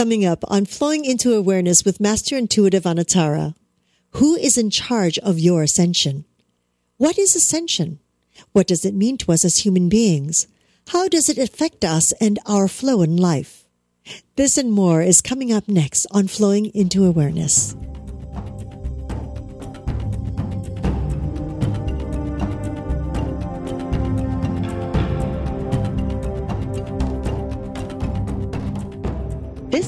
Coming up on Flowing into Awareness with Master Intuitive Anatara. Who is in charge of your ascension? What is ascension? What does it mean to us as human beings? How does it affect us and our flow in life? This and more is coming up next on Flowing into Awareness.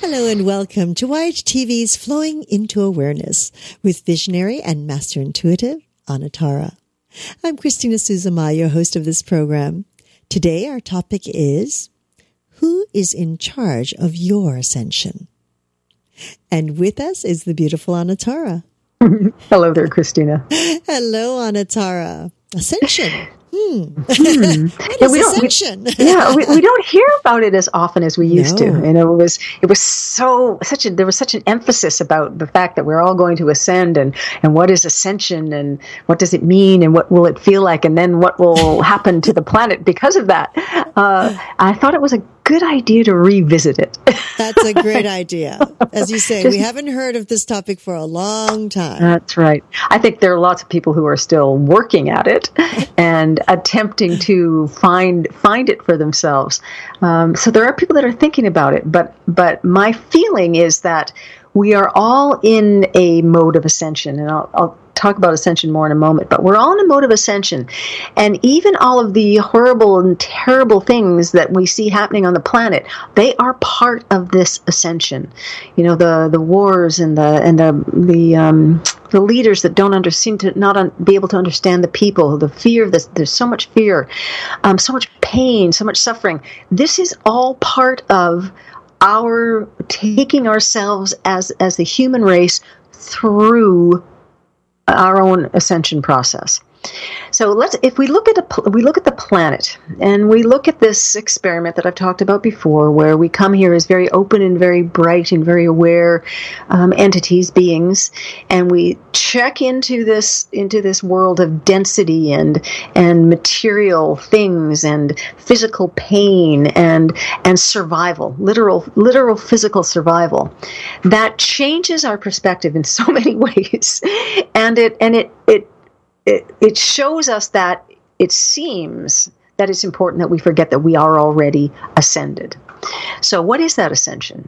Hello and welcome to YHTV's Flowing into Awareness with visionary and master intuitive Anatara. I'm Christina Suzuma, your host of this program. Today our topic is Who is in charge of your ascension? And with us is the beautiful Anatara. Hello there, Christina. Hello, Anatara. Ascension. Hmm. hmm. yeah, we don't, we, yeah, we, we, don't hear about it as often as we used no. to. You know, it was it was so such a there was such an emphasis about the fact that we're all going to ascend and and what is ascension and what does it mean and what will it feel like and then what will happen to the planet because of that. Uh, I thought it was a good idea to revisit it. That's a great idea. As you say, Just, we haven't heard of this topic for a long time. That's right. I think there are lots of people who are still working at it and attempting to find find it for themselves. Um, so there are people that are thinking about it, but but my feeling is that we are all in a mode of ascension, and I'll, I'll talk about ascension more in a moment, but we're all in a mode of ascension. And even all of the horrible and terrible things that we see happening on the planet, they are part of this ascension. You know, the, the wars and the, and the, the, um, the leaders that don't under, seem to not un, be able to understand the people, the fear, this, there's so much fear, um, so much pain, so much suffering. This is all part of our taking ourselves as as the human race through our own ascension process. So let's if we look at a we look at the planet and we look at this experiment that I've talked about before, where we come here as very open and very bright and very aware um, entities, beings, and we check into this into this world of density and and material things and physical pain and and survival, literal literal physical survival. That changes our perspective in so many ways, and it and it it it, it shows us that it seems that it's important that we forget that we are already ascended. So, what is that ascension?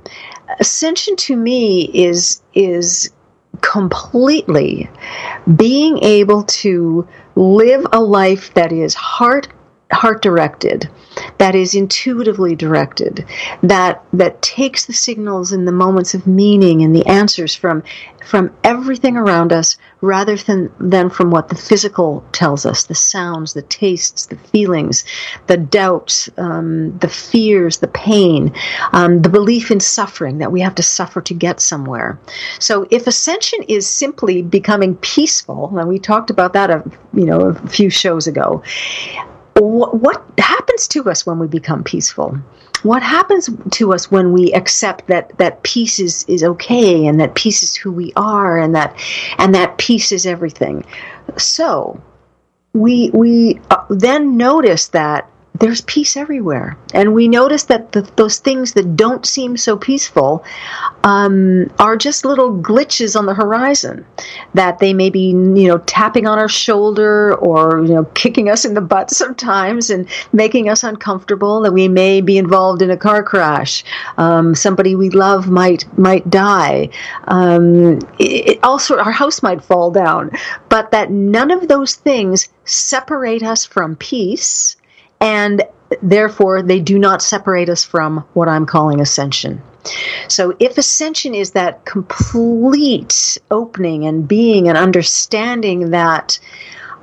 Ascension to me is is completely being able to live a life that is heart heart directed that is intuitively directed that that takes the signals and the moments of meaning and the answers from from everything around us rather than than from what the physical tells us the sounds the tastes the feelings the doubts um, the fears the pain um, the belief in suffering that we have to suffer to get somewhere. So if ascension is simply becoming peaceful and we talked about that a you know a few shows ago what, happens to us when we become peaceful? What happens to us when we accept that that peace is, is okay and that peace is who we are and that and that peace is everything? So we we uh, then notice that there's peace everywhere. And we notice that the, those things that don't seem so peaceful um, are just little glitches on the horizon. That they may be, you know, tapping on our shoulder or, you know, kicking us in the butt sometimes and making us uncomfortable. That we may be involved in a car crash. Um, somebody we love might might die. Um, it, it also, our house might fall down. But that none of those things separate us from peace and therefore they do not separate us from what I'm calling ascension. So, if ascension is that complete opening and being and understanding that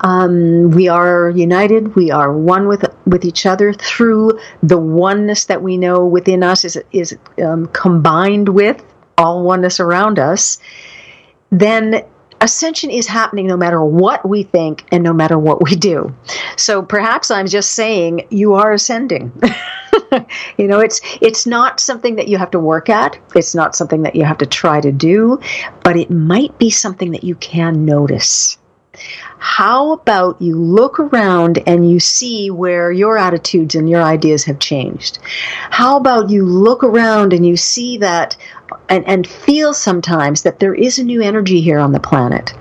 um, we are united, we are one with with each other through the oneness that we know within us is is um, combined with all oneness around us, then ascension is happening no matter what we think and no matter what we do. So perhaps I'm just saying you are ascending. you know, it's it's not something that you have to work at. It's not something that you have to try to do, but it might be something that you can notice. How about you look around and you see where your attitudes and your ideas have changed? How about you look around and you see that and, and feel sometimes that there is a new energy here on the planet.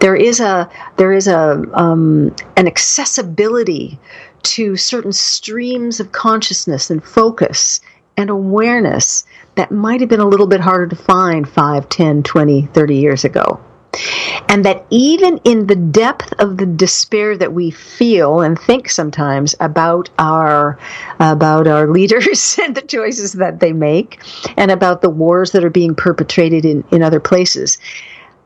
There is a there is a um, an accessibility to certain streams of consciousness and focus and awareness that might have been a little bit harder to find 5, 10, 20, 30 years ago. And that even in the depth of the despair that we feel and think sometimes about our about our leaders and the choices that they make and about the wars that are being perpetrated in, in other places.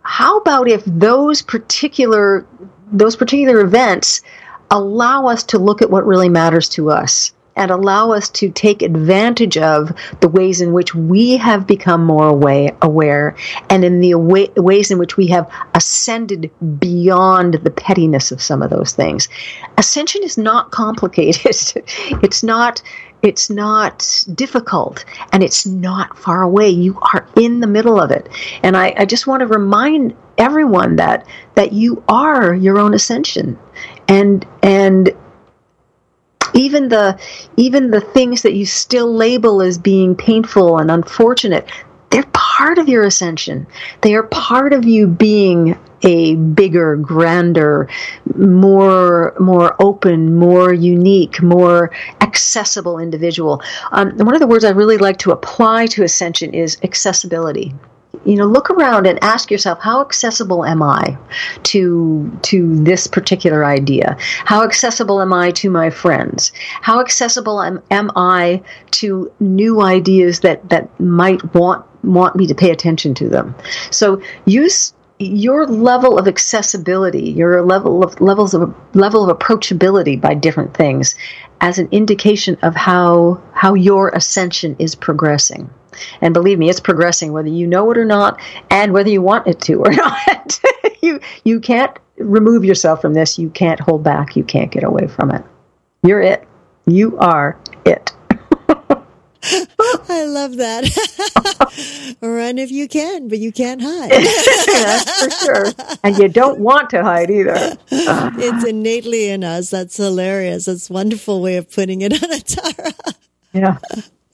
How about if those particular those particular events allow us to look at what really matters to us and allow us to take advantage of the ways in which we have become more aware and in the ways in which we have ascended beyond the pettiness of some of those things. Ascension is not complicated. it's not it's not difficult and it's not far away. You are in the middle of it. And I, I, just want to remind everyone that that you are your own ascension. And and even the even the things that you still label as being painful and unfortunate they're part of your ascension. They are part of you being a bigger grander more more open more unique more accessible individual. Um, one of the words i really like to apply to ascension is accessibility you know look around and ask yourself how accessible am i to to this particular idea? How accessible am i to my friends? How accessible am, am i to new ideas that that might want want me to pay attention to them? So use your level of accessibility, your level of levels of level of approachability by different things, as an indication of how how your ascension is progressing. And believe me, it's progressing whether you know it or not, and whether you want it to or not. you you can't remove yourself from this. You can't hold back. You can't get away from it. You're it. You are it. I love that. Run if you can, but you can't hide. That's for sure. And you don't want to hide either. it's innately in us. That's hilarious. That's a wonderful way of putting it, Anatara. Yeah.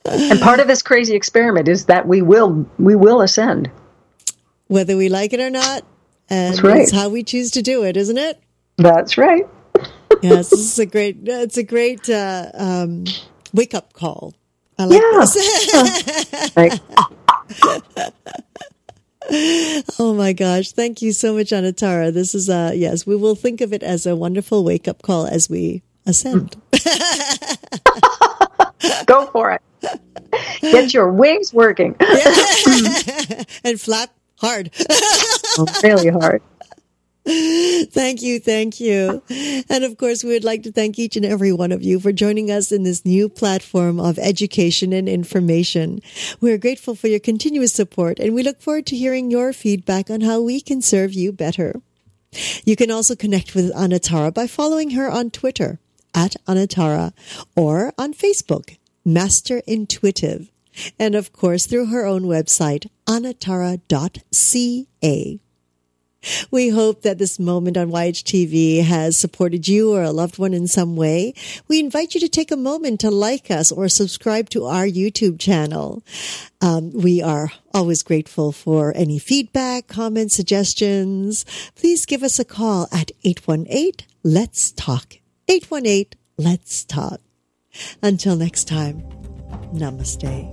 And part of this crazy experiment is that we will we will ascend. Whether we like it or not. And That's right. it's how we choose to do it, isn't it? That's right. yes, this is a great it's a great uh, um, wake up call I like yeah. this. oh my gosh. Thank you so much, Anatara. This is, uh, yes, we will think of it as a wonderful wake up call as we ascend. Go for it. Get your wings working. and flap hard. oh, really hard. thank you, thank you. And of course, we would like to thank each and every one of you for joining us in this new platform of education and information. We are grateful for your continuous support and we look forward to hearing your feedback on how we can serve you better. You can also connect with Anatara by following her on Twitter at Anatara or on Facebook, Master Intuitive. And of course, through her own website, anatara.ca. We hope that this moment on YHTV has supported you or a loved one in some way. We invite you to take a moment to like us or subscribe to our YouTube channel. Um, we are always grateful for any feedback, comments, suggestions. Please give us a call at 818 Let's Talk. 818 Let's Talk. Until next time, Namaste.